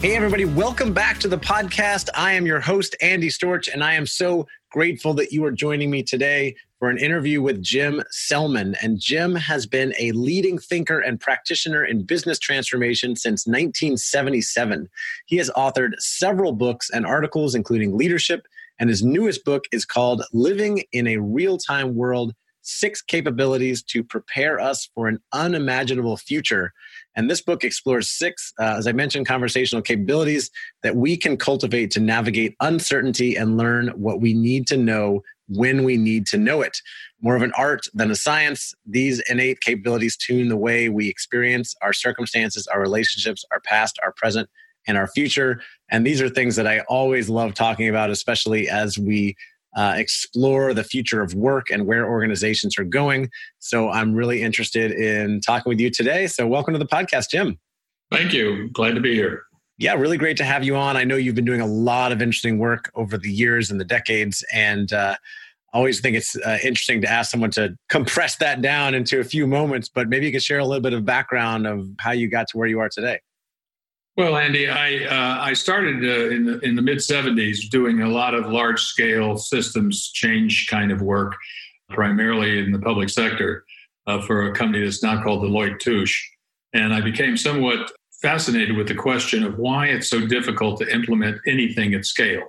Hey, everybody, welcome back to the podcast. I am your host, Andy Storch, and I am so grateful that you are joining me today for an interview with Jim Selman. And Jim has been a leading thinker and practitioner in business transformation since 1977. He has authored several books and articles, including Leadership, and his newest book is called Living in a Real Time World Six Capabilities to Prepare Us for an Unimaginable Future. And this book explores six, uh, as I mentioned, conversational capabilities that we can cultivate to navigate uncertainty and learn what we need to know when we need to know it. More of an art than a science, these innate capabilities tune the way we experience our circumstances, our relationships, our past, our present, and our future. And these are things that I always love talking about, especially as we uh, explore the future of work and where organizations are going. So I'm really interested in talking with you today. So welcome to the podcast, Jim. Thank you. Glad to be here. Yeah, really great to have you on. I know you've been doing a lot of interesting work over the years and the decades, and uh, I always think it's uh, interesting to ask someone to compress that down into a few moments. But maybe you could share a little bit of background of how you got to where you are today. Well, Andy, I uh, I started uh, in the in the mid '70s doing a lot of large scale systems change kind of work, primarily in the public sector, uh, for a company that's now called Deloitte Touche, and I became somewhat fascinated with the question of why it's so difficult to implement anything at scale.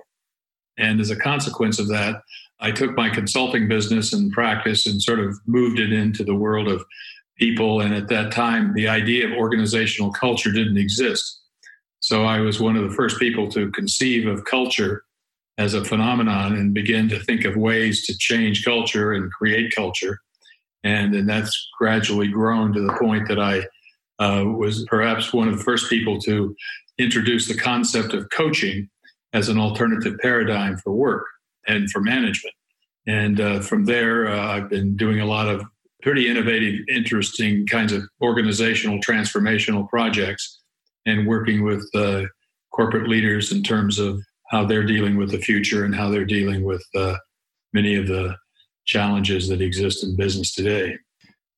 And as a consequence of that, I took my consulting business and practice and sort of moved it into the world of people. And at that time, the idea of organizational culture didn't exist. So I was one of the first people to conceive of culture as a phenomenon and begin to think of ways to change culture and create culture. And, and that's gradually grown to the point that I uh, was perhaps one of the first people to introduce the concept of coaching as an alternative paradigm for work and for management. And uh, from there, uh, I've been doing a lot of pretty innovative, interesting kinds of organizational transformational projects and working with uh, corporate leaders in terms of how they're dealing with the future and how they're dealing with uh, many of the challenges that exist in business today.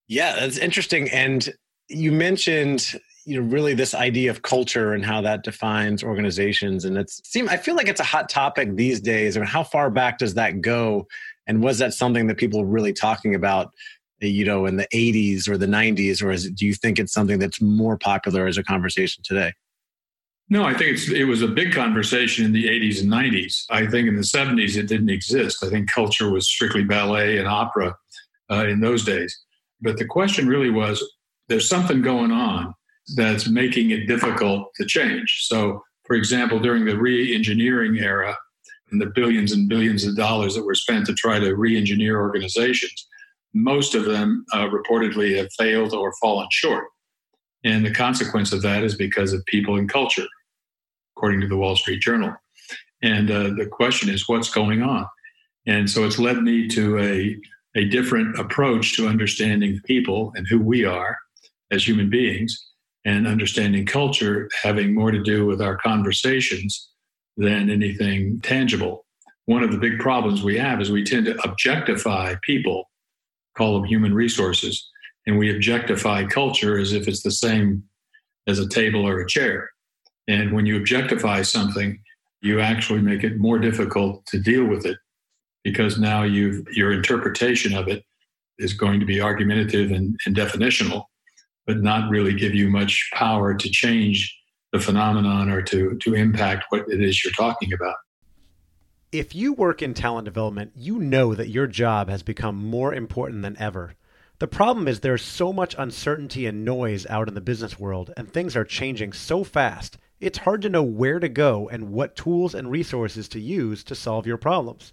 Yeah, that's interesting. And you mentioned you know really this idea of culture and how that defines organizations and it's seem i feel like it's a hot topic these days I mean, how far back does that go and was that something that people were really talking about you know in the 80s or the 90s or is it, do you think it's something that's more popular as a conversation today? No i think it was a big conversation in the 80s and 90s i think in the 70s it didn't exist. I think culture was strictly ballet and opera uh, in those days. But the question really was there's something going on that's making it difficult to change. So for example during the re-engineering era and the billions and billions of dollars that were spent to try to re-engineer organizations most of them uh, reportedly have failed or fallen short. And the consequence of that is because of people and culture, according to the Wall Street Journal. And uh, the question is, what's going on? And so it's led me to a a different approach to understanding people and who we are as human beings and understanding culture having more to do with our conversations than anything tangible. One of the big problems we have is we tend to objectify people, call them human resources, and we objectify culture as if it's the same as a table or a chair. And when you objectify something, you actually make it more difficult to deal with it because now you your interpretation of it is going to be argumentative and, and definitional, but not really give you much power to change the phenomenon or to to impact what it is you're talking about. If you work in talent development, you know that your job has become more important than ever. The problem is there's so much uncertainty and noise out in the business world, and things are changing so fast, it's hard to know where to go and what tools and resources to use to solve your problems.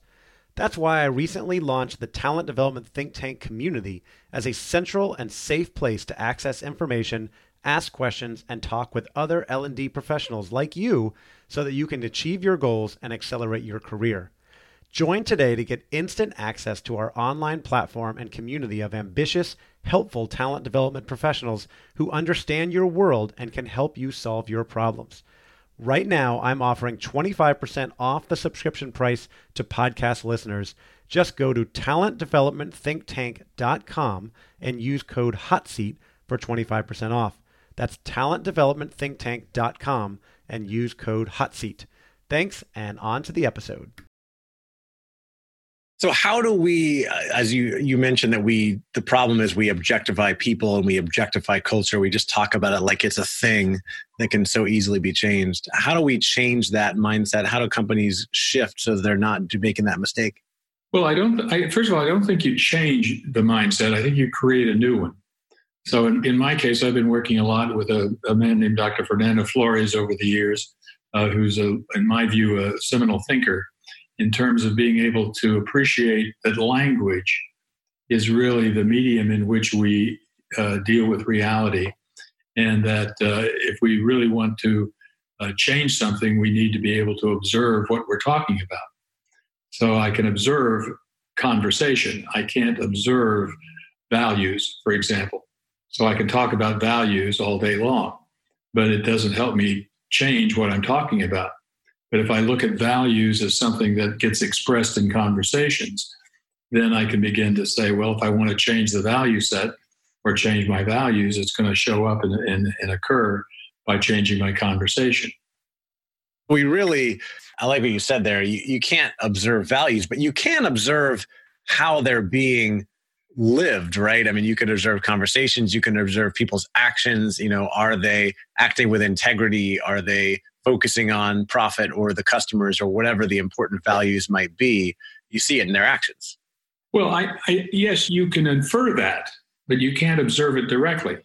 That's why I recently launched the Talent Development Think Tank community as a central and safe place to access information, ask questions, and talk with other L&D professionals like you so that you can achieve your goals and accelerate your career. Join today to get instant access to our online platform and community of ambitious, helpful talent development professionals who understand your world and can help you solve your problems. Right now, I'm offering 25% off the subscription price to podcast listeners. Just go to talentdevelopmentthinktank.com and use code HOTSEAT for 25% off. That's talentdevelopmentthinktank.com and use code HOTSEAT. Thanks, and on to the episode. So how do we, uh, as you you mentioned that we the problem is we objectify people and we objectify culture. We just talk about it like it's a thing that can so easily be changed. How do we change that mindset? How do companies shift so they're not making that mistake? Well, I don't. I, first of all, I don't think you change the mindset. I think you create a new one. So in, in my case, I've been working a lot with a, a man named Dr. Fernando Flores over the years, uh, who's a, in my view, a seminal thinker in terms of being able to appreciate that language is really the medium in which we uh, deal with reality. And that uh, if we really want to uh, change something, we need to be able to observe what we're talking about. So I can observe conversation, I can't observe values, for example. So I can talk about values all day long, but it doesn't help me change what I'm talking about. But if I look at values as something that gets expressed in conversations, then I can begin to say, well, if I want to change the value set or change my values, it's going to show up and, and, and occur by changing my conversation. We really, I like what you said there. You, you can't observe values, but you can observe how they're being lived right i mean you can observe conversations you can observe people's actions you know are they acting with integrity are they focusing on profit or the customers or whatever the important values might be, you see it in their actions. Well, I, I yes, you can infer that, but you can't observe it directly.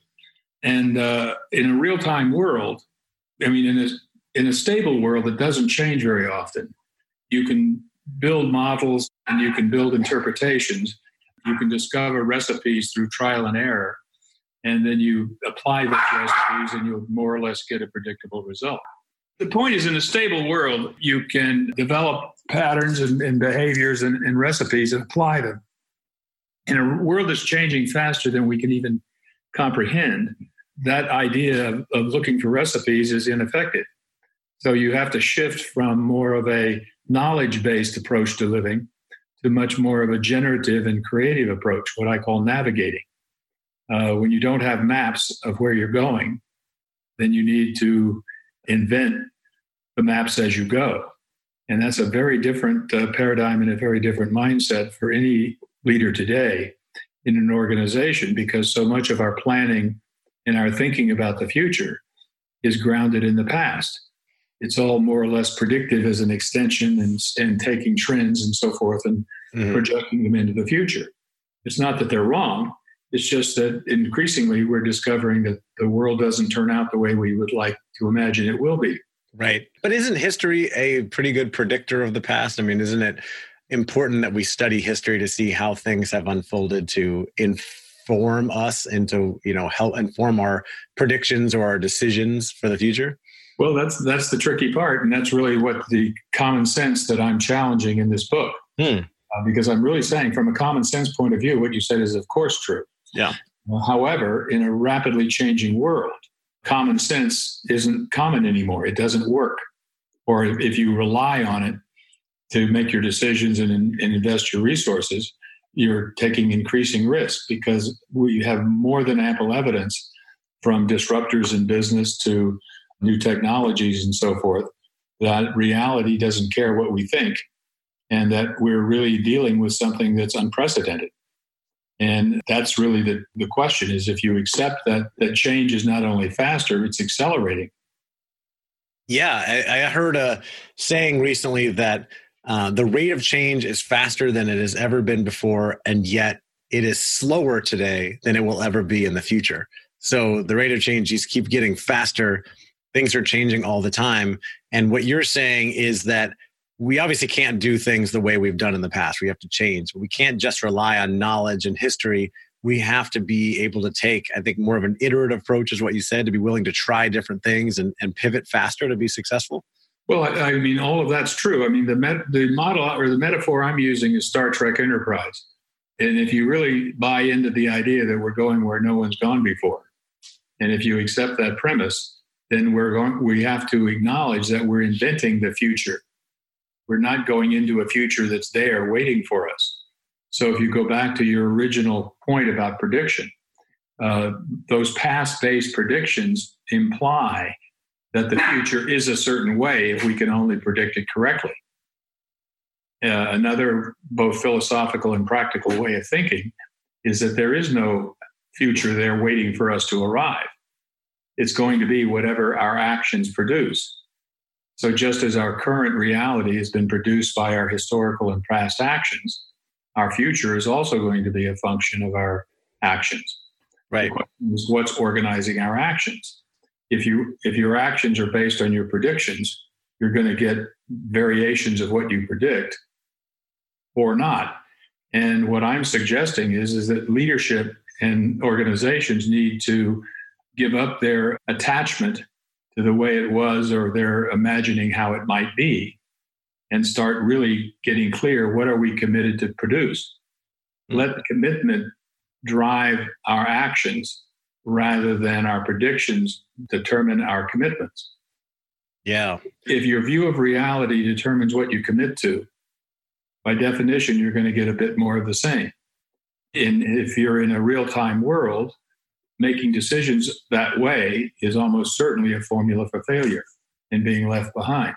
And uh, in a real time world, I mean, in a, in a stable world that doesn't change very often, you can build models and you can build interpretations. You can discover recipes through trial and error. And then you apply those recipes and you'll more or less get a predictable result. The point is, in a stable world, you can develop patterns and, and behaviors and, and, recipes and apply them. In a world that's changing faster than we can even comprehend, that idea of, of looking for recipes is ineffective. So you have to shift from more of a knowledge based approach to living to much more of a generative and creative approach, what I call navigating. Uh, when you don't have maps of where you're going, then you need to invent the maps as you go. And that's a very different uh, paradigm and a very different mindset for any leader today in an organization because so much of our planning and our thinking about the future is grounded in the past. It's all more or less predictive as an extension and, and taking trends and so forth and mm-hmm. projecting them into the future. It's not that they're wrong. It's just that increasingly we're discovering that the world doesn't turn out the way we would like to imagine it will be. Right. But isn't history a pretty good predictor of the past? I mean, isn't it important that we study history to see how things have unfolded to inform us and to, you know, help inform our predictions or our decisions for the future? Well, that's that's the tricky part, and that's really what the common sense that I'm challenging in this book. Hmm. uh, because I'm really saying, from a common sense point of view, what you said is, of course, true. Yeah. However, in a rapidly changing world, common sense isn't common anymore. It doesn't work. Or if you rely on it to make your decisions and, and invest your resources, you're taking increasing risk because we have more than ample evidence from disruptors in business to new technologies and so forth that reality doesn't care what we think and that we're really dealing with something that's unprecedented. And that's really the, the question is if you accept that that change is not only faster, it's accelerating. Yeah, I, I heard a saying recently that uh, the rate of change is faster than it has ever been before, and yet it is slower today than it will ever be in the future. So the rate of change just keep getting faster. Things are changing all the time. And what you're saying is that we obviously can't do things the way we've done in the past. We have to change. We can't just rely on knowledge and history. We have to be able to take, I think, more of an iterative approach, is what you said, to be willing to try different things and, and pivot faster to be successful. Well, I, I mean, all of that's true. I mean, the met, the model or the metaphor I'm using is Star Trek Enterprise. And if you really buy into the idea that we're going where no one's gone before, and if you accept that premise, then we're going. We have to acknowledge that we're inventing the future we're not going into a future that's there waiting for us. So if you go back to your original point about prediction, uh, those past based predictions imply that the future is a certain way if we can only predict it correctly. Uh, another both philosophical and practical way of thinking is that there is no future there waiting for us to arrive. It's going to be whatever our actions produce. So, just as our current reality has been produced by our historical and past actions, our future is also going to be a function of our actions. Right. Is what's organizing our actions. If you if your actions are based on your predictions, you're going to get variations of what you predict or not. And what I'm suggesting is is that leadership and organizations need to give up their attachment to the way it was or they're imagining how it might be and start really getting clear what are we committed to produce? Mm-hmm. let the commitment drive our actions rather than our predictions determine our commitments. Yeah. If your view of reality determines what you commit to by definition you're going to get a bit more of the same. And if you're in a real-time world making decisions that way is almost certainly a formula for failure and being left behind.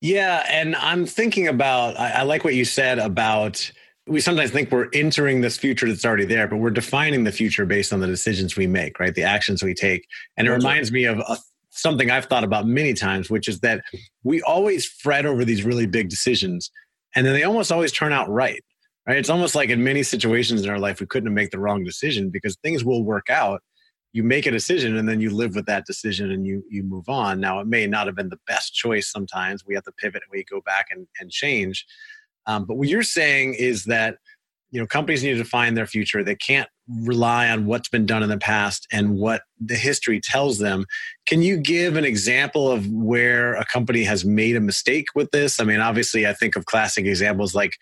Yeah. And I'm thinking about, I, I, like what you said about we sometimes think we're entering this future that's already there, but we're defining the future based on the decisions we make, right? The actions we take. And it reminds me of a, something I've thought about many times, which is that we always fret over these really big decisions and then they almost always turn out right right? It's almost like in many situations in our life, we couldn't have make the wrong decision because things will work out. You make a decision and then you live with that decision and you you move on. Now it may not have been the best choice. Sometimes we have to pivot and we go back and, and change. Um, but what you're saying is that you know companies need to find their future. They can't rely on what's been done in the past and what the history tells them. Can you give an example of where a company has made a mistake with this? I mean, obviously, I think of classic examples like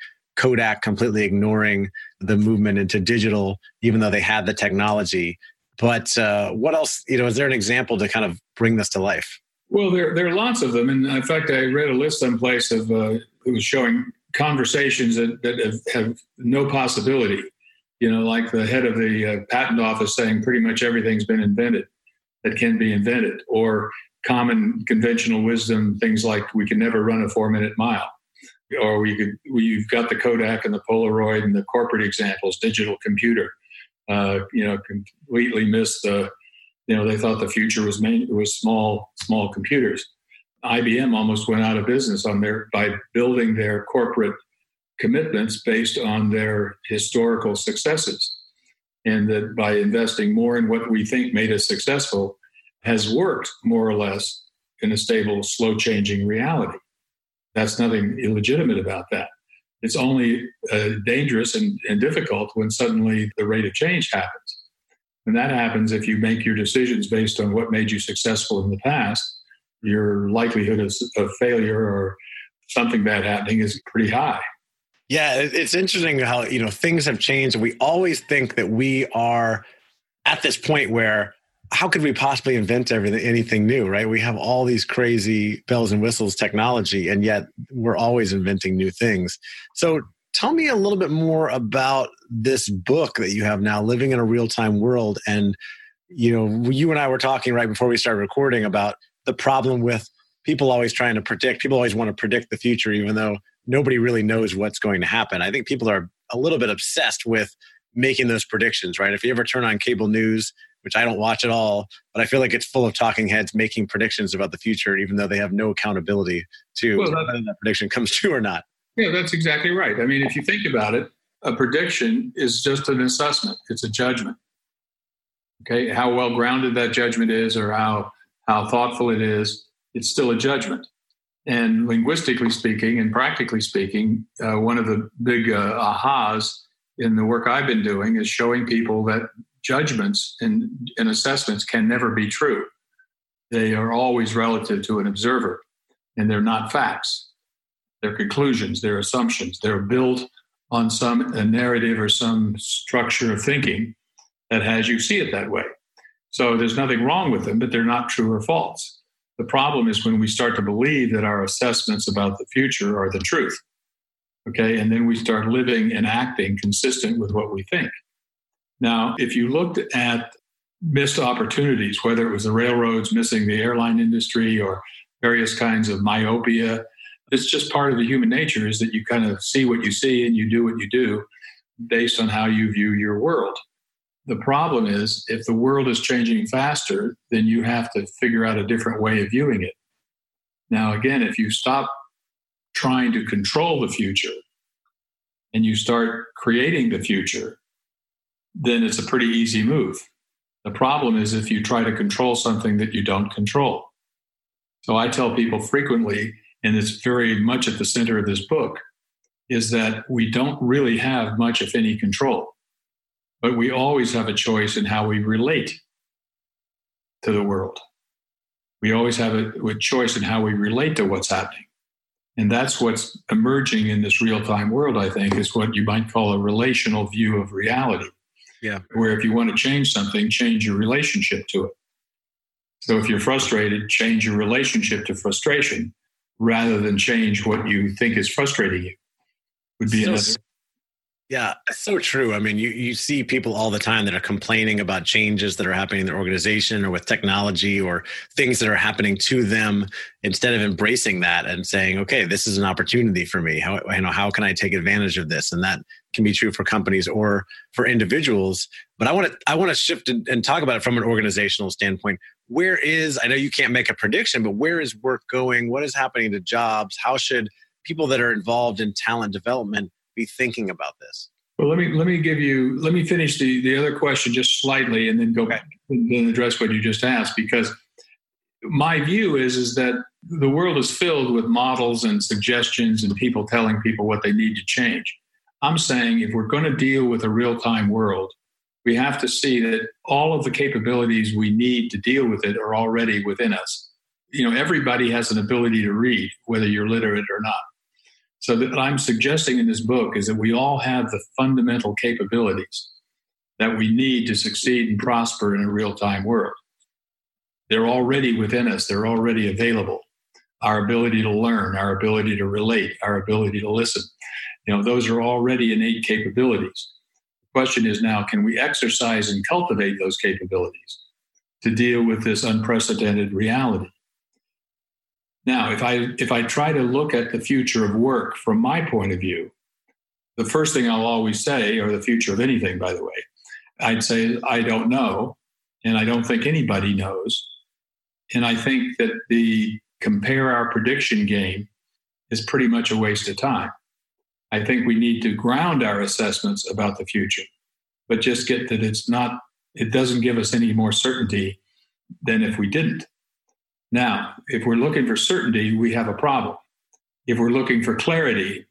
Kodak completely ignoring the movement into digital, even though they had the technology. But uh, what else? You know, is there an example to kind of bring this to life? Well, there there are lots of them, and in fact, I read a list someplace of uh, it was showing conversations that, that have, have, no possibility. You know, like the head of the uh, patent office saying pretty much everything's been invented that can be invented, or common conventional wisdom, things like we can never run a four minute mile or we could we've got the Kodak and the Polaroid and the corporate examples, digital computer. Uh, you know, completely missed the. You know, they thought the future was main, was small small computers. IBM almost went out of business on their by building their corporate commitments based on their historical successes, and that by investing more in what we think made us successful has worked more or less in a stable, slow changing reality. That's nothing illegitimate about that. It's only uh, dangerous and, and difficult when suddenly the rate of change happens. And that happens if you make your decisions based on what made you successful in the past. Your likelihood of, of failure or something bad happening is pretty high. Yeah, it's interesting how you know things have changed. We always think that we are at this point where how could we possibly invent everything anything new, right? We have all these crazy bells and whistles technology, and yet we're always inventing new things. So tell me a little bit more about this book that you have now, Living in a Real Time World. And you know, you and I were talking right before we started recording about the problem with people always trying to predict. People always want to predict the future, even though nobody really knows what's going to happen. I think people are a little bit obsessed with making those predictions, right? If you ever turn on cable news, which I don't watch at all, but I feel like it's full of talking heads making predictions about the future, even though they have no accountability to well, whether that prediction comes true or not. Yeah, that's exactly right. I mean, if you think about it, a prediction is just an assessment, it's a judgment. Okay, how well grounded that judgment is or how, how thoughtful it is, it's still a judgment. And linguistically speaking and practically speaking, uh, one of the big uh, ahas in the work I've been doing is showing people that judgments and, and assessments can never be true. They are always relative to an observer, and they're not facts. They're conclusions, they're assumptions. They're built on some narrative or some structure of thinking that has you see it that way. So there's nothing wrong with them, but they're not true or false. The problem is when we start to believe that our assessments about the future are the truth. Okay, and then we start living and acting consistent with what we think. Now, if you looked at missed opportunities, whether it was the railroads missing the airline industry or various kinds of myopia, it's just part of the human nature is that you kind of see what you see and you do what you do based on how you view your world. The problem is if the world is changing faster, then you have to figure out a different way of viewing it. Now, again, if you stop trying to control the future and you start creating the future, then it's a pretty easy move. The problem is if you try to control something that you don't control. So I tell people frequently, and it's very much at the center of this book, is that we don't really have much, if any, control but we always have a choice in how we relate to the world. We always have a, a choice in how we relate to what's happening. And that's what's emerging in this real time world, I think, is what you might call a relational view of reality. Yeah. Where if you want to change something, change your relationship to it. So if you're frustrated, change your relationship to frustration rather than change what you think is frustrating you. Would be so, another yeah, so true. I mean, you, you see people all the time that are complaining about changes that are happening in their organization or with technology or things that are happening to them instead of embracing that and saying, okay, this is an opportunity for me. How, you know, how can I take advantage of this? And that can be true for companies or for individuals. But I want to, I want to shift and, and talk about it from an organizational standpoint. Where is, I know you can't make a prediction, but where is work going? What is happening to jobs? How should people that are involved in talent development be thinking about this? Well, let me let me give you let me finish the the other question just slightly, and then go back and then address what you just asked because my view is is that the world is filled with models and suggestions and people telling people what they need to change. I'm saying if we're going to deal with a real time world, we have to see that all of the capabilities we need to deal with it are already within us. You know, everybody has an ability to read, whether you're literate or not. So that I'm suggesting in this book is that we all have the fundamental capabilities that we need to succeed and prosper in a real-time world. They're already within us, they're already available. Our ability to learn, our ability to relate, our ability to listen. You know, those are already innate capabilities. The question is now, can we exercise and cultivate those capabilities to deal with this unprecedented reality? Now, if I if I try to look at the future of work from my point of view, the first thing I'll always say, or the future of anything, by the way, I'd say I don't know, and I don't think anybody knows. And I think that the compare our prediction game is pretty much a waste of time. I think we need to ground our assessments about the future, but just get that it's not, it doesn't give us any more certainty than if we didn't. Now, if we're looking for certainty, we have a problem. If we're looking for clarity,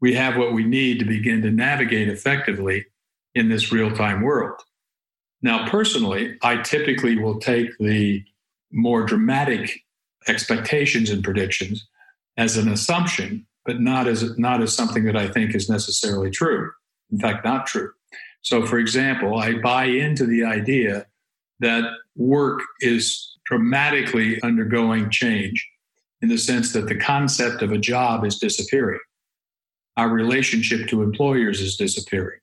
we have what we need to begin to navigate effectively in this real time world. Now, personally, I typically will take the more dramatic expectations and predictions as an assumption but not as not as something that I think is necessarily true. In fact, not true. So, for example, I buy into the idea that work is dramatically undergoing change in the sense that the concept of a job is disappearing. Our relationship to employers is disappearing.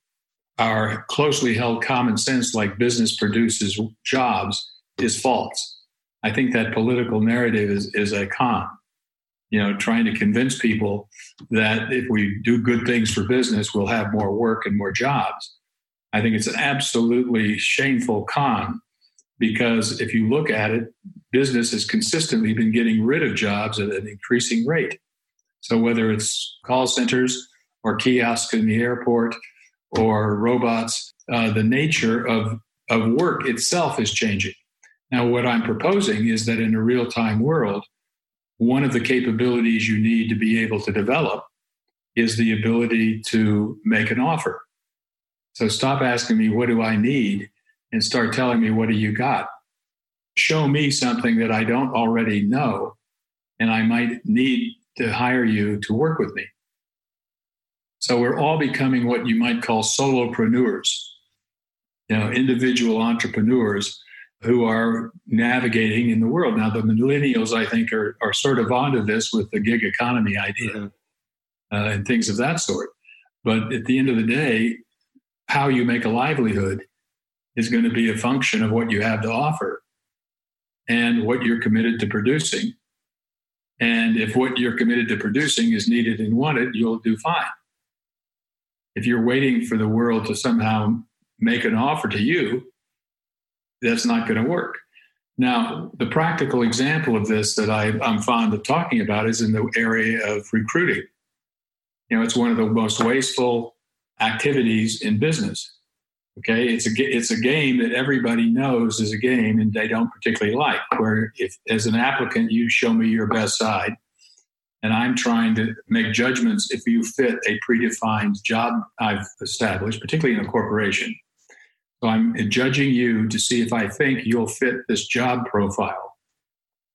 Our closely held common sense, like business produces jobs, is false. I think that political narrative is, is a con. You know, trying to convince people that if we do good things for business, we'll have more work and more jobs. I think it's an absolutely shameful con because if you look at it, business has consistently been getting rid of jobs at an increasing rate. So whether it's call centers or kiosks in the airport or robots, uh, the nature of, of work itself is changing. Now, what I'm proposing is that in a real time world, one of the capabilities you need to be able to develop is the ability to make an offer. So stop asking me, what do I need? And start telling me, what do you got? Show me something that I don't already know, and I might need to hire you to work with me. So we're all becoming what you might call solopreneurs, you know, individual entrepreneurs who are navigating in the world. Now, the millennials, I think, are, are sort of onto this with the gig economy idea mm-hmm. uh, and things of that sort. But at the end of the day, how you make a livelihood is going to be a function of what you have to offer and what you're committed to producing. And if what you're committed to producing is needed and wanted, you'll do fine. If you're waiting for the world to somehow make an offer to you, that's not going to work. Now, the practical example of this that I, am fond of talking about is in the area of recruiting. You know, it's one of the most wasteful activities in business. Okay, it's a it's a game that everybody knows is a game, and they don't particularly like. Where if as an applicant you show me your best side, and I'm trying to make judgments if you fit a predefined job I've established, particularly in a corporation. So I'm judging you to see if I think you'll fit this job profile.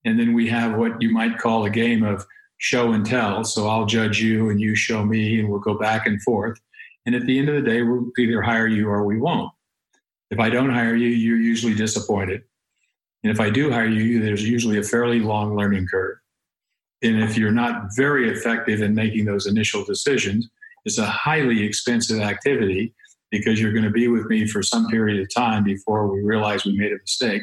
And then we have what you might call a game of show and tell. So I'll judge you and you show me, and we'll go back and forth. And at the end of the day, we'll either hire you or we won't. If I don't hire you, you're usually disappointed. And if I do hire you, there's usually a fairly long learning curve. And if you're not very effective in making those initial decisions, it's a highly expensive activity because you're going to be with me for some period of time before we realize we made a mistake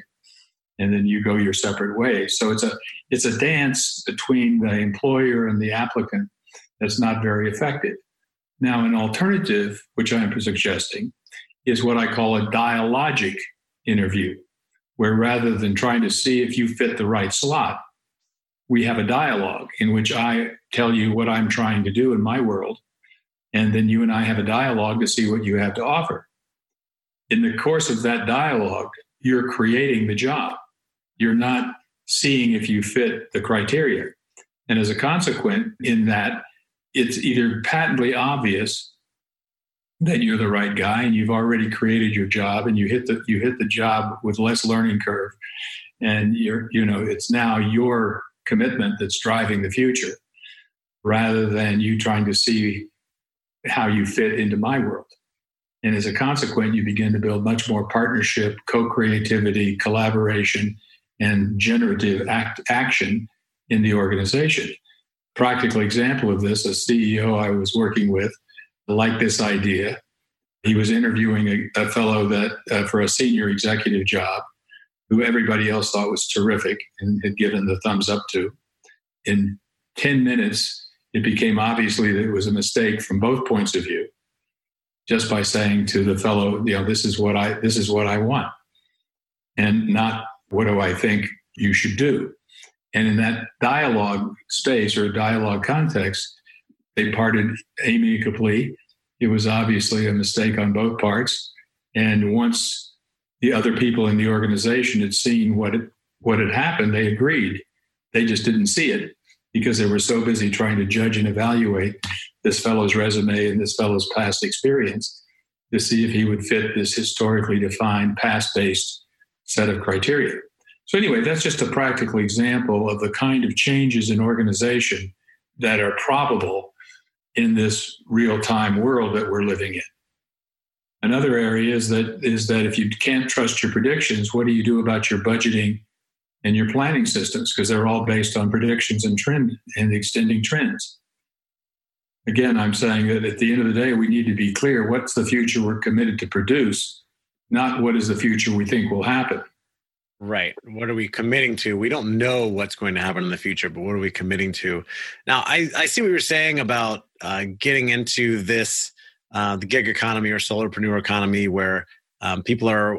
and then you go your separate ways so it's a it's a dance between the employer and the applicant that's not very effective now, an alternative, which I'm suggesting, is what I call a dialogic interview, where rather than trying to see if you fit the right slot, we have a dialogue in which I tell you what I'm trying to do in my world. And then you and I have a dialogue to see what you have to offer. In the course of that dialogue, you're creating the job. You're not seeing if you fit the criteria. And as a consequence, in that, it's either patently obvious that you're the right guy and you've already created your job and you hit the you hit the job with less learning curve and you're you know it's now your commitment that's driving the future rather than you trying to see how you fit into my world and as a consequence you begin to build much more partnership co-creativity collaboration and generative act, action in the organization practical example of this, a CEO I was working with liked this idea. He was interviewing a, a fellow that uh, for a senior executive job who everybody else thought was terrific and had given the thumbs up to. In 10 minutes, it became obviously that it was a mistake from both points of view just by saying to the fellow, you know, this is what I this is what I want. And not what do I think you should do. And in that dialogue space or dialogue context, they parted amicably. It was obviously a mistake on both parts. And once the other people in the organization had seen what it, what had happened, they agreed. They just didn't see it because they were so busy trying to judge and evaluate this fellow's resume and this fellow's past experience to see if he would fit this historically defined past based set of criteria. So, anyway, that's just a practical example of the kind of changes in organization that are probable in this real time world that we're living in. Another area is that is that if you can't trust your predictions, what do you do about your budgeting and your planning systems? Because they're all based on predictions and trend and extending trends. Again, I'm saying that at the end of the day, we need to be clear what's the future we're committed to produce, not what is the future we think will happen. Right. What are we committing to? We don't know what's going to happen in the future, but what are we committing to? Now, I, I see what you're saying about uh, getting into this, uh, the gig economy or solopreneur economy, where um, people are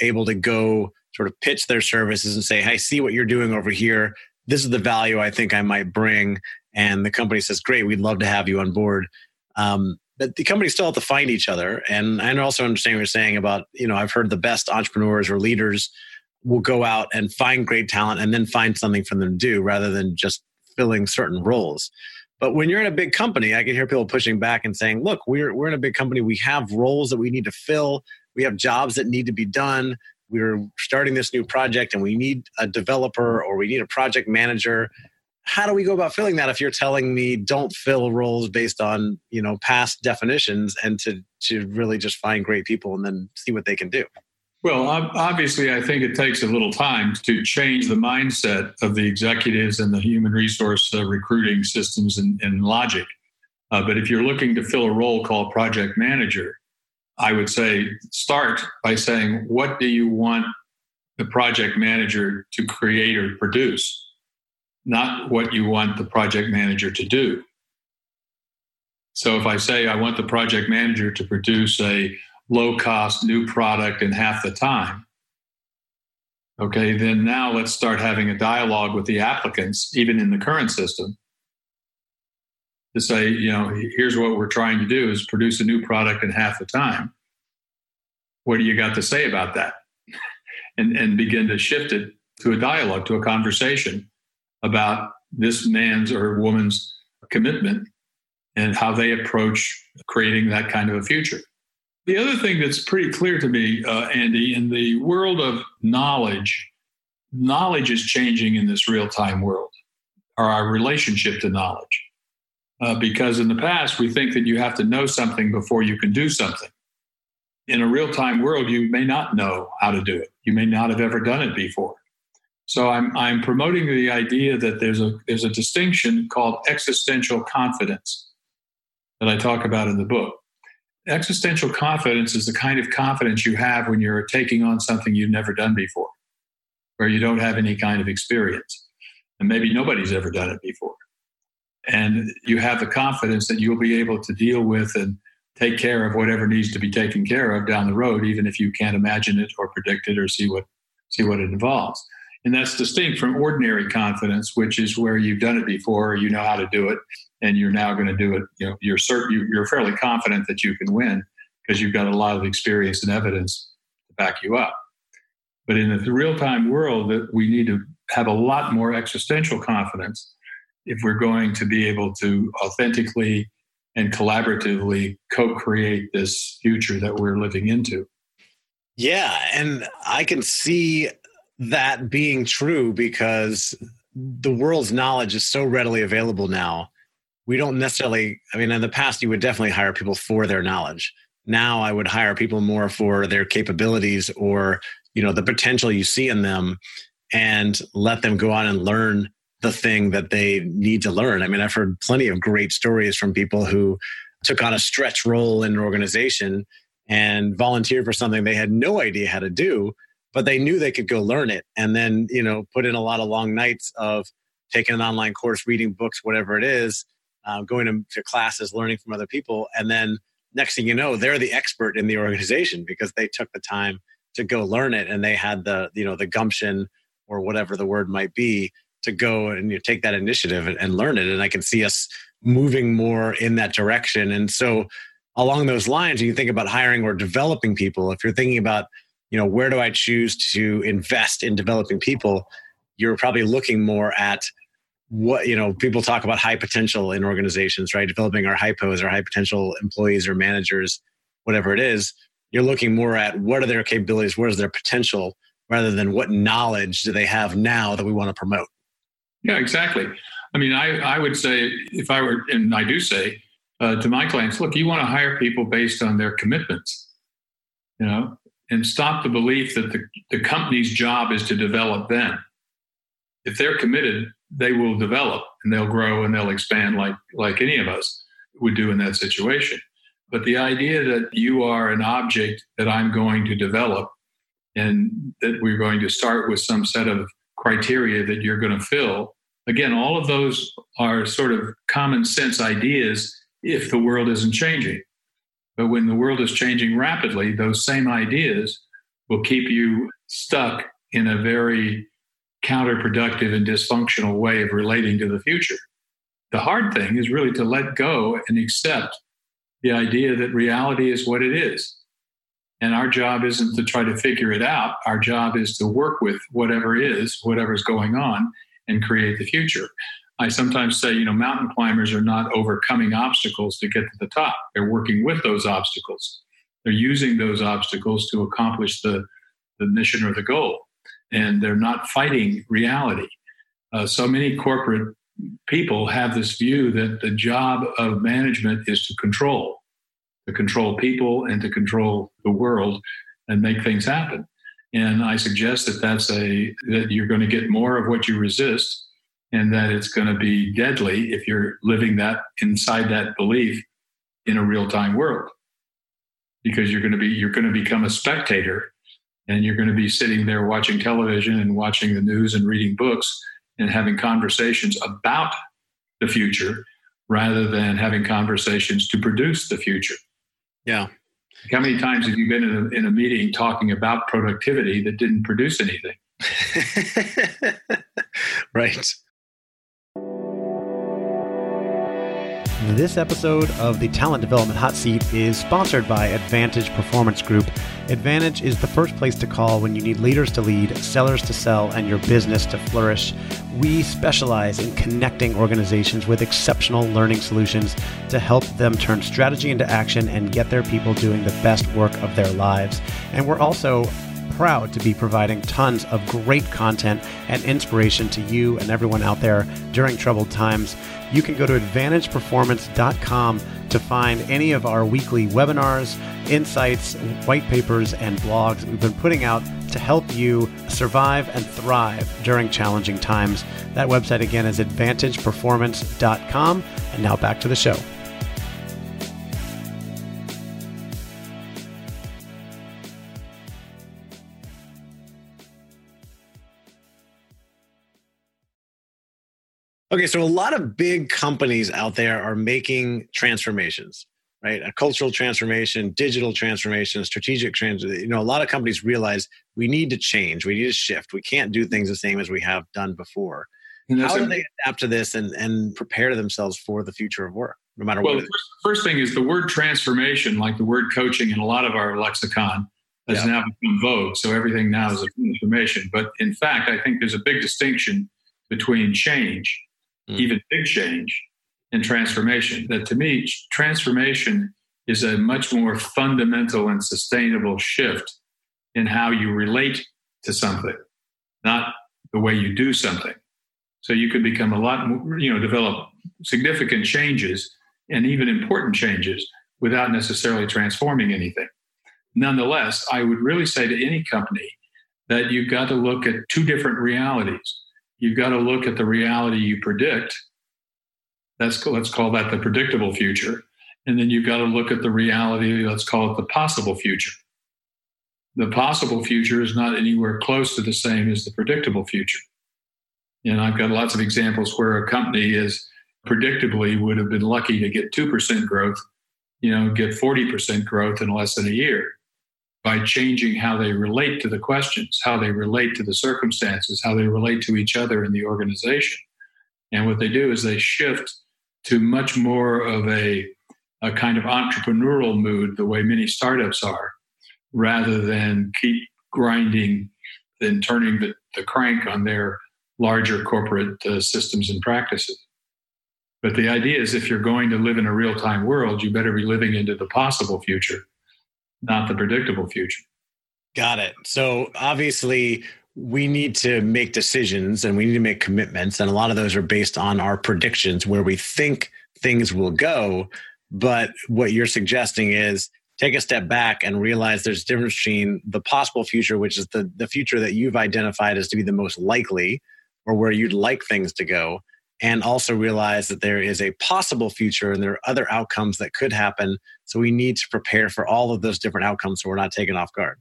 able to go sort of pitch their services and say, "Hey, see what you're doing over here. This is the value I think I might bring." And the company says, "Great, we'd love to have you on board." Um, but the companies still have to find each other. And I also understand what you're saying about, you know, I've heard the best entrepreneurs or leaders will go out and find great talent and then find something for them to do rather than just filling certain roles. But when you're in a big company, I can hear people pushing back and saying, look, we're, we're in a big company. We have roles that we need to fill. We have jobs that need to be done. We're starting this new project and we need a developer or we need a project manager. How do we go about filling that if you're telling me don't fill roles based on, you know, past definitions and to, to really just find great people and then see what they can do? Well, obviously, I think it takes a little time to change the mindset of the executives and the human resource uh, recruiting systems and, and logic. Uh, but if you're looking to fill a role called project manager, I would say start by saying, what do you want the project manager to create or produce? Not what you want the project manager to do. So if I say I want the project manager to produce a low cost new product in half the time. Okay, then now let's start having a dialogue with the applicants, even in the current system, to say, you know, here's what we're trying to do is produce a new product in half the time. What do you got to say about that? And, and begin to shift it to a dialogue, to a conversation about this man's or woman's commitment and how they approach creating that kind of a future. The other thing that's pretty clear to me, uh, Andy, in the world of knowledge, knowledge is changing in this real time world, or our relationship to knowledge. Uh, because in the past, we think that you have to know something before you can do something. In a real time world, you may not know how to do it. You may not have ever done it before. So I'm, I'm promoting the idea that there's a, there's a distinction called existential confidence that I talk about in the book existential confidence is the kind of confidence you have when you're taking on something you've never done before, where you don't have any kind of experience. And maybe nobody's ever done it before. And you have the confidence that you'll be able to deal with and take care of whatever needs to be taken care of down the road, even if you can't imagine it or predict it or see what see what it involves. And that's distinct from ordinary confidence, which is where you've done it before, you know how to do it, and you're now going to do it. You know, you're certain, you're fairly confident that you can win because you've got a lot of experience and evidence to back you up. But in the real-time world, that we need to have a lot more existential confidence if we're going to be able to authentically and collaboratively co-create this future that we're living into. Yeah, and I can see that being true because the world's knowledge is so readily available now. We don't necessarily, I mean, in the past, you would definitely hire people for their knowledge. Now I would hire people more for their capabilities or, you know, the potential you see in them and let them go on and learn the thing that they need to learn. I mean, I've heard plenty of great stories from people who took on a stretch role in an organization and volunteered for something they had no idea how to do but they knew they could go learn it and then you know put in a lot of long nights of taking an online course reading books whatever it is uh, going to, to classes learning from other people and then next thing you know they're the expert in the organization because they took the time to go learn it and they had the you know the gumption or whatever the word might be to go and you know, take that initiative and, and learn it. And i can see us moving more in that direction. And so along those lines you think about hiring or developing people if you're thinking about you know where do i choose to invest in developing people you're probably looking more at what you know people talk about high potential in organizations right? Developing our hypos or high potential employees or managers whatever it is. You're looking more at what are their capabilities what is their potential rather than what knowledge do they have now that we want to promote yeah exactly i mean i, I would say if i were and i do say uh, to my clients look, you want to hire people based on their commitments, you know, and stop the belief that the, the company's job is to develop them. If they're committed, they will develop and they'll grow and they'll expand like, like any of us would do in that situation. But the idea that you are an object that I'm going to develop and that we're going to start with some set of criteria that you're going to fill, again, all of those are sort of common sense ideas if the world isn't changing. But when the world is changing rapidly, those same ideas will keep you stuck in a very counterproductive and dysfunctional way of relating to the future. The hard thing is really to let go and accept the idea that reality is what it is. And our job isn't to try to figure it out. Our job is to work with whatever is, whatever's going on, and create the future. I sometimes say, you know, mountain climbers are not overcoming obstacles to get to the top. They're working with those obstacles. They're using those obstacles to accomplish the, the mission or the goal. And they're not fighting reality. Uh, so many corporate people have this view that the job of management is to control, to control people and to control the world and make things happen. And I suggest that that's a that you're going to get more of what you resist and that it's going to be deadly if you're living that inside that belief in a real-time world because you're going to be you're going to become a spectator and you're going to be sitting there watching television and watching the news and reading books and having conversations about the future rather than having conversations to produce the future yeah. How many times have you been in a, in a meeting talking about productivity that didn't produce anything? Right This episode of the Talent Development Hot Seat is sponsored by Advantage Performance Group. Advantage is the first place to call when you need leaders to lead, sellers to sell, and your business to flourish. We specialize in connecting organizations with exceptional learning solutions to help them turn strategy into action and get their people doing the best work of their lives. And we're also proud to be providing tons of great content and inspiration to you and everyone out there during troubled times you can go to advantageperformance.com to find any of our weekly webinars, insights, white papers, and blogs we've been putting out to help you survive and thrive during challenging times. That website again is advantageperformance.com. And now back to the show. Okay, so a lot of big companies out there are making transformations, right? A cultural transformation, digital transformation, strategic trans. You know, a lot of companies realize we need to change, we need to shift. We can't do things the same as we have done before. How do they adapt to this and, and prepare themselves for the future of work, no matter well, what? Well, first, first thing is the word transformation, like the word coaching in a lot of our lexicon, has yeah. now become vogue. So everything now is a transformation. But in fact, I think there's a big distinction between change mm. even big change and transformation. That to me, transformation is a much more fundamental and sustainable shift in how you relate to something, not the way you do something. So you can become a lot more, you know, develop significant changes and even important changes without necessarily transforming anything. Nonetheless, I would really say to any company that you've got to look at two different realities you've got to look at the reality you predict. That's let's call that the predictable future. And then you've got to look at the reality, let's call it the possible future. The possible future is not anywhere close to the same as the predictable future. And I've got lots of examples where a company is predictably would have been lucky to get 2% growth, you know, get 40% growth in less than a year by changing how they relate to the questions, how they relate to the circumstances, how they relate to each other in the organization. And what they do is they shift to much more of a, a kind of entrepreneurial mood, the way many startups are, rather than keep grinding and turning the, the crank on their larger corporate uh, systems and practices. But the idea is if you're going to live in a real time world, you better be living into the possible future not the predictable future. Got it. So obviously, we need to make decisions and we need to make commitments. And a lot of those are based on our predictions where we think things will go. But what you're suggesting is take a step back and realize there's a difference between the possible future, which is the, the future that you've identified as to be the most likely or where you'd like things to go, and also realize that there is a possible future and there are other outcomes that could happen. So we need to prepare for all of those different outcomes so we're not taken off guard.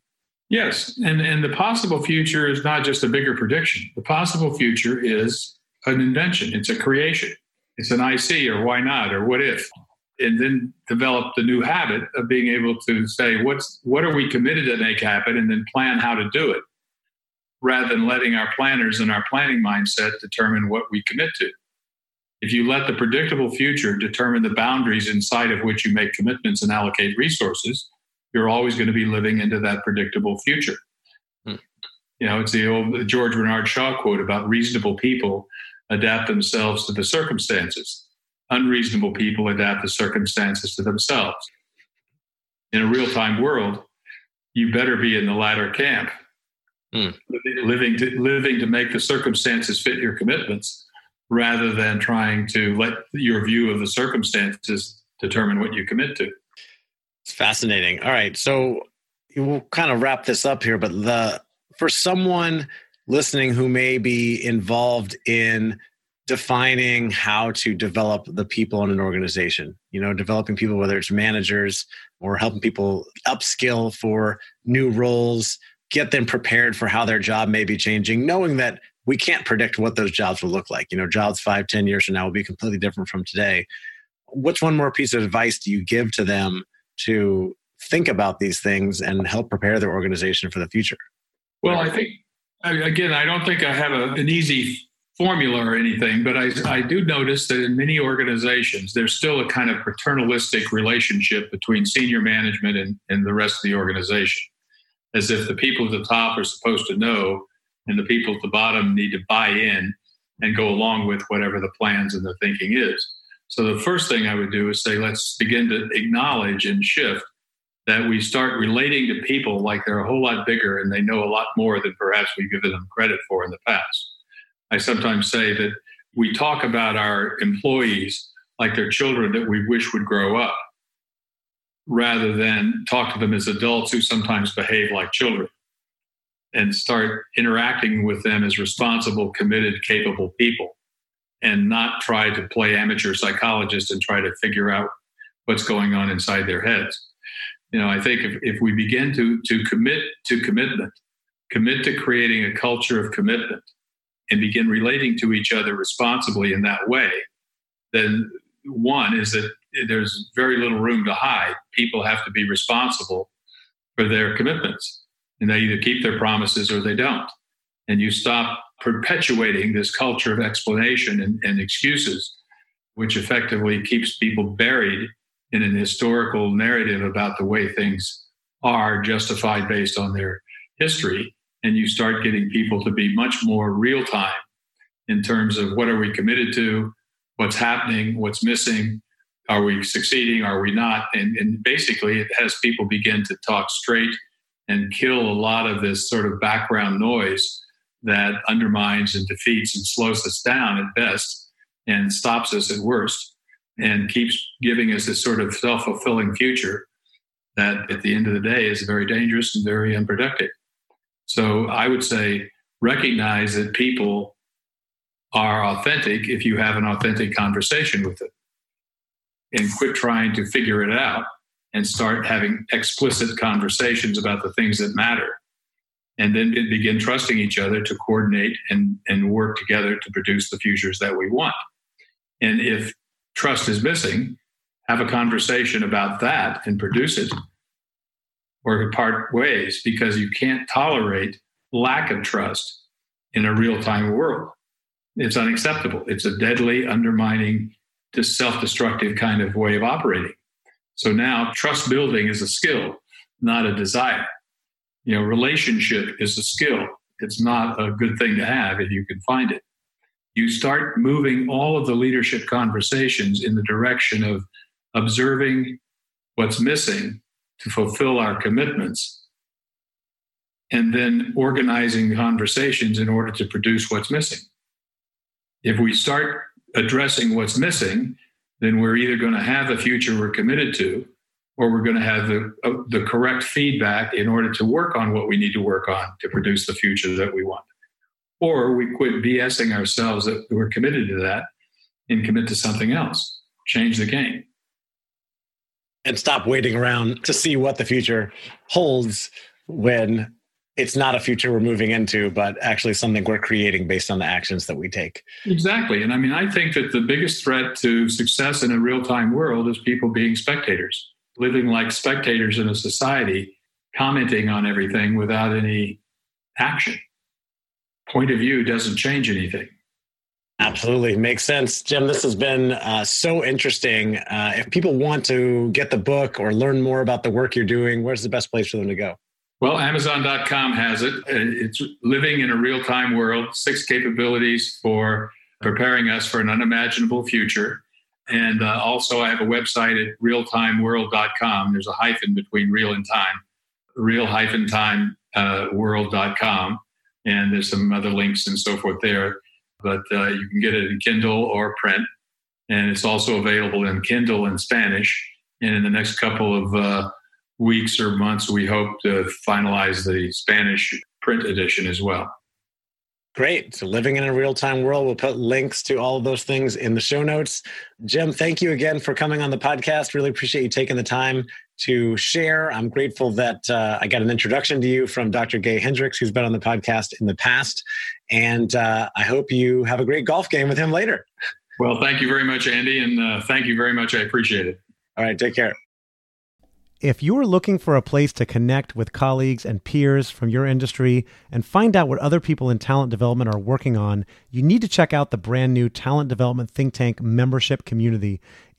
Yes. And, and the possible future is not just a bigger prediction, the possible future is an invention, it's a creation, it's an IC or why not or what if. And then develop the new habit of being able to say, what's what are we committed to make happen, and then plan how to do it, rather than letting our planners and our planning mindset determine what we commit to. If you let the predictable future determine the boundaries inside of which you make commitments and allocate resources, you're always going to be living into that predictable future. Hmm. You know, it's the old George Bernard Shaw quote about reasonable people adapt themselves to the circumstances. Unreasonable people adapt the circumstances to themselves. In a real time world, you better be in the latter camp, hmm. living, to, living to make the circumstances fit your commitments rather than trying to let your view of the circumstances determine what you commit to. It's fascinating. All right, so we'll kind of wrap this up here, but the for someone listening who may be involved in defining how to develop the people in an organization, you know, developing people whether it's managers or helping people upskill for new roles, get them prepared for how their job may be changing, knowing that we can't predict what those jobs will look like. You know, jobs five, ten years from now will be completely different from today. What's one more piece of advice do you give to them to think about these things and help prepare their organization for the future? Well, I think, again, I don't think I have a, an easy formula or anything, but I, I do notice that in many organizations, there's still a kind of paternalistic relationship between senior management and, and the rest of the organization, as if the people at the top are supposed to know and the people at the bottom need to buy in and go along with whatever the plans and the thinking is. So the first thing I would do is say, let's begin to acknowledge and shift that we start relating to people like they're a whole lot bigger and they know a lot more than perhaps we've given them credit for in the past. I sometimes say that we talk about our employees like they're children that we wish would grow up rather than talk to them as adults who sometimes behave like children and start interacting with them as responsible, committed, capable people and not try to play amateur psychologist and try to figure out what's going on inside their heads. You know, I think if, if we begin to, to commit to commitment, commit to creating a culture of commitment, and begin relating to each other responsibly in that way, then one is that there's very little room to hide. People have to be responsible for their commitments and they either keep their promises or they don't. And you stop perpetuating this culture of explanation and, and excuses, which effectively keeps people buried in an historical narrative about the way things are justified based on their history. And you start getting people to be much more real time in terms of what are we committed to, what's happening, what's missing, are we succeeding, are we not? And, and basically, it has people begin to talk straight and kill a lot of this sort of background noise that undermines and defeats and slows us down at best and stops us at worst and keeps giving us this sort of self fulfilling future that at the end of the day is very dangerous and very unproductive. So I would say recognize that people are authentic if you have an authentic conversation with them and quit trying to figure it out and start having explicit conversations about the things that matter. And then begin trusting each other to coordinate and, and work together to produce the futures that we want. And if trust is missing, have a conversation about that and produce it or part ways because you can't tolerate lack of trust in a real time world. It's unacceptable. It's a deadly, undermining, self destructive kind of way of operating. So now trust building is a skill, not a desire. You know, relationship is a skill. It's not a good thing to have if you can find it. You start moving all of the leadership conversations in the direction of observing what's missing to fulfill our commitments and then organizing conversations in order to produce what's missing. If we start addressing what's missing then we're either going to have the future we're committed to, or we're going to have the, uh, the correct feedback in order to work on what we need to work on to produce the future that we want. Or we quit BSing ourselves that we're committed to that and commit to something else, change the game. And stop waiting around to see what the future holds when it's not a future we're moving into, but actually something we're creating based on the actions that we take. Exactly. And I mean, I think that the biggest threat to success in a real time world is people being spectators, living like spectators in a society, commenting on everything without any action. Point of view doesn't change anything. Absolutely. Makes sense. Jim, this has been uh, so interesting. Uh, if people want to get the book or learn more about the work you're doing, where's the best place for them to go? Well, Amazon.com has it. It's living in a real time world, six capabilities for preparing us for an unimaginable future. And uh, also, I have a website at realtimeworld.com. There's a hyphen between real and time, real hyphen time uh, world.com. And there's some other links and so forth there. But uh, you can get it in Kindle or print. And it's also available in Kindle in Spanish. And in the next couple of uh, weeks or months, we hope to finalize the Spanish print edition as well. Great. So, living in a real time world, we'll put links to all of those things in the show notes. Jim, thank you again for coming on the podcast. Really appreciate you taking the time to share. I'm grateful that uh, I got an introduction to you from Dr. Gay Hendricks, who's been on the podcast in the past. And uh, I hope you have a great golf game with him later. Well, thank you very much, Andy. And uh, thank you very much. I appreciate it. All right. Take care. If you're looking for a place to connect with colleagues and peers from your industry and find out what other people in talent development are working on, you need to check out the brand new Talent Development Think Tank membership community.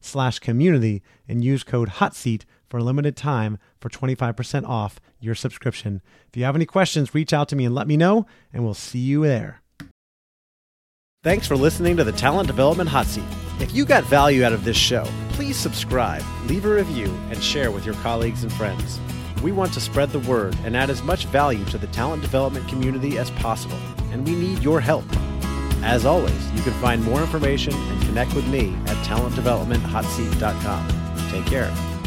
slash community and use code HOTSEAT for a limited time for 25% off your subscription. If you have any questions, reach out to me and let me know, and we'll see you there. Thanks for listening to the Talent Development Hot Seat. If you got value out of this show, please subscribe, leave a review, and share with your colleagues and friends. We want to spread the word and add as much value to the talent development community as possible, and we need your help. As always, you can find more information and connect with me at talentdevelopmenthotseat.com. Take care.